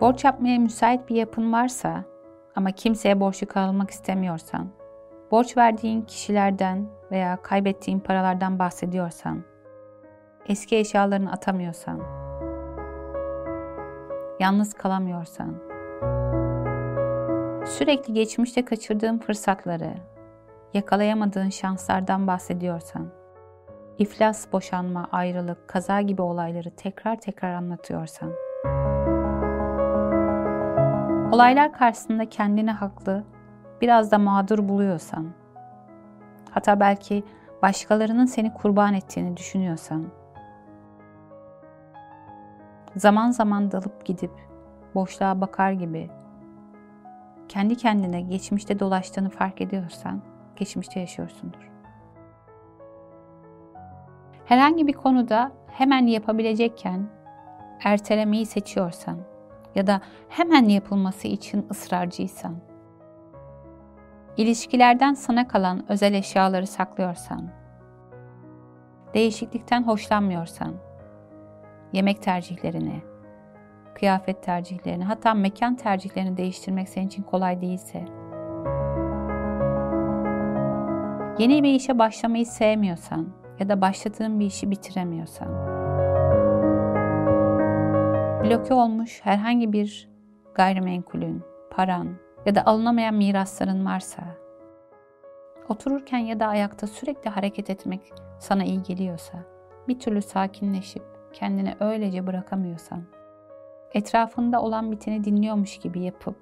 Borç yapmaya müsait bir yapın varsa ama kimseye borçlu kalmak istemiyorsan, borç verdiğin kişilerden veya kaybettiğin paralardan bahsediyorsan, eski eşyalarını atamıyorsan, yalnız kalamıyorsan, sürekli geçmişte kaçırdığın fırsatları, yakalayamadığın şanslardan bahsediyorsan, iflas, boşanma, ayrılık, kaza gibi olayları tekrar tekrar anlatıyorsan, olaylar karşısında kendini haklı, biraz da mağdur buluyorsan, hatta belki başkalarının seni kurban ettiğini düşünüyorsan, zaman zaman dalıp gidip boşluğa bakar gibi kendi kendine geçmişte dolaştığını fark ediyorsan geçmişte yaşıyorsundur. Herhangi bir konuda hemen yapabilecekken ertelemeyi seçiyorsan ya da hemen yapılması için ısrarcıysan, ilişkilerden sana kalan özel eşyaları saklıyorsan, değişiklikten hoşlanmıyorsan, yemek tercihlerini, kıyafet tercihlerini, hatta mekan tercihlerini değiştirmek senin için kolay değilse, yeni bir işe başlamayı sevmiyorsan ya da başladığın bir işi bitiremiyorsan, bloke olmuş herhangi bir gayrimenkulün, paran ya da alınamayan mirasların varsa, otururken ya da ayakta sürekli hareket etmek sana iyi geliyorsa, bir türlü sakinleşip kendini öylece bırakamıyorsan, etrafında olan biteni dinliyormuş gibi yapıp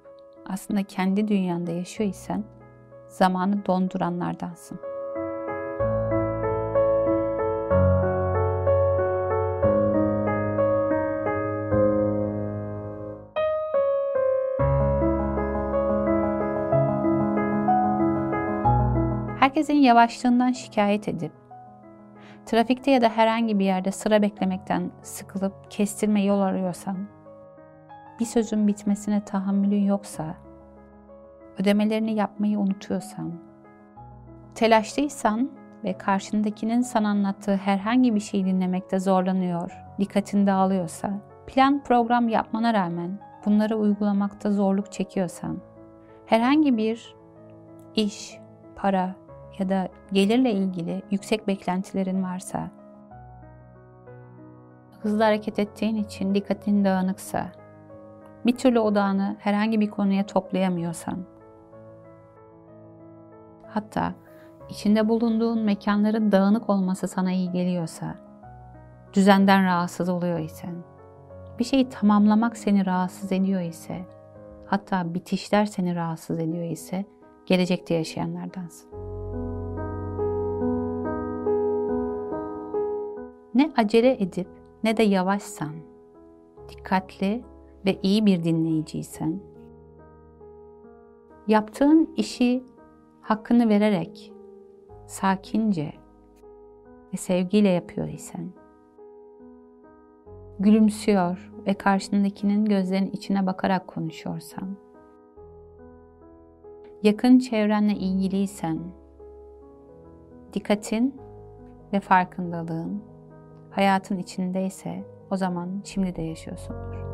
aslında kendi dünyanda yaşıyor isen zamanı donduranlardansın. Herkesin yavaşlığından şikayet edip trafikte ya da herhangi bir yerde sıra beklemekten sıkılıp kestirme yol arıyorsan bir sözün bitmesine tahammülün yoksa, ödemelerini yapmayı unutuyorsan, telaşlıysan ve karşındakinin sana anlattığı herhangi bir şey dinlemekte zorlanıyor, dikkatin dağılıyorsa, plan program yapmana rağmen bunları uygulamakta zorluk çekiyorsan, herhangi bir iş, para ya da gelirle ilgili yüksek beklentilerin varsa, hızlı hareket ettiğin için dikkatin dağınıksa, bir türlü odağını herhangi bir konuya toplayamıyorsan, hatta içinde bulunduğun mekanların dağınık olması sana iyi geliyorsa, düzenden rahatsız oluyor isen, bir şeyi tamamlamak seni rahatsız ediyor ise, hatta bitişler seni rahatsız ediyor ise, gelecekte yaşayanlardansın. Ne acele edip ne de yavaşsan, dikkatli ve iyi bir dinleyiciysen, yaptığın işi hakkını vererek, sakince ve sevgiyle yapıyor isen, gülümsüyor ve karşındakinin gözlerinin içine bakarak konuşuyorsan, yakın çevrenle ilgiliysen, dikkatin ve farkındalığın hayatın içindeyse o zaman şimdi de yaşıyorsundur.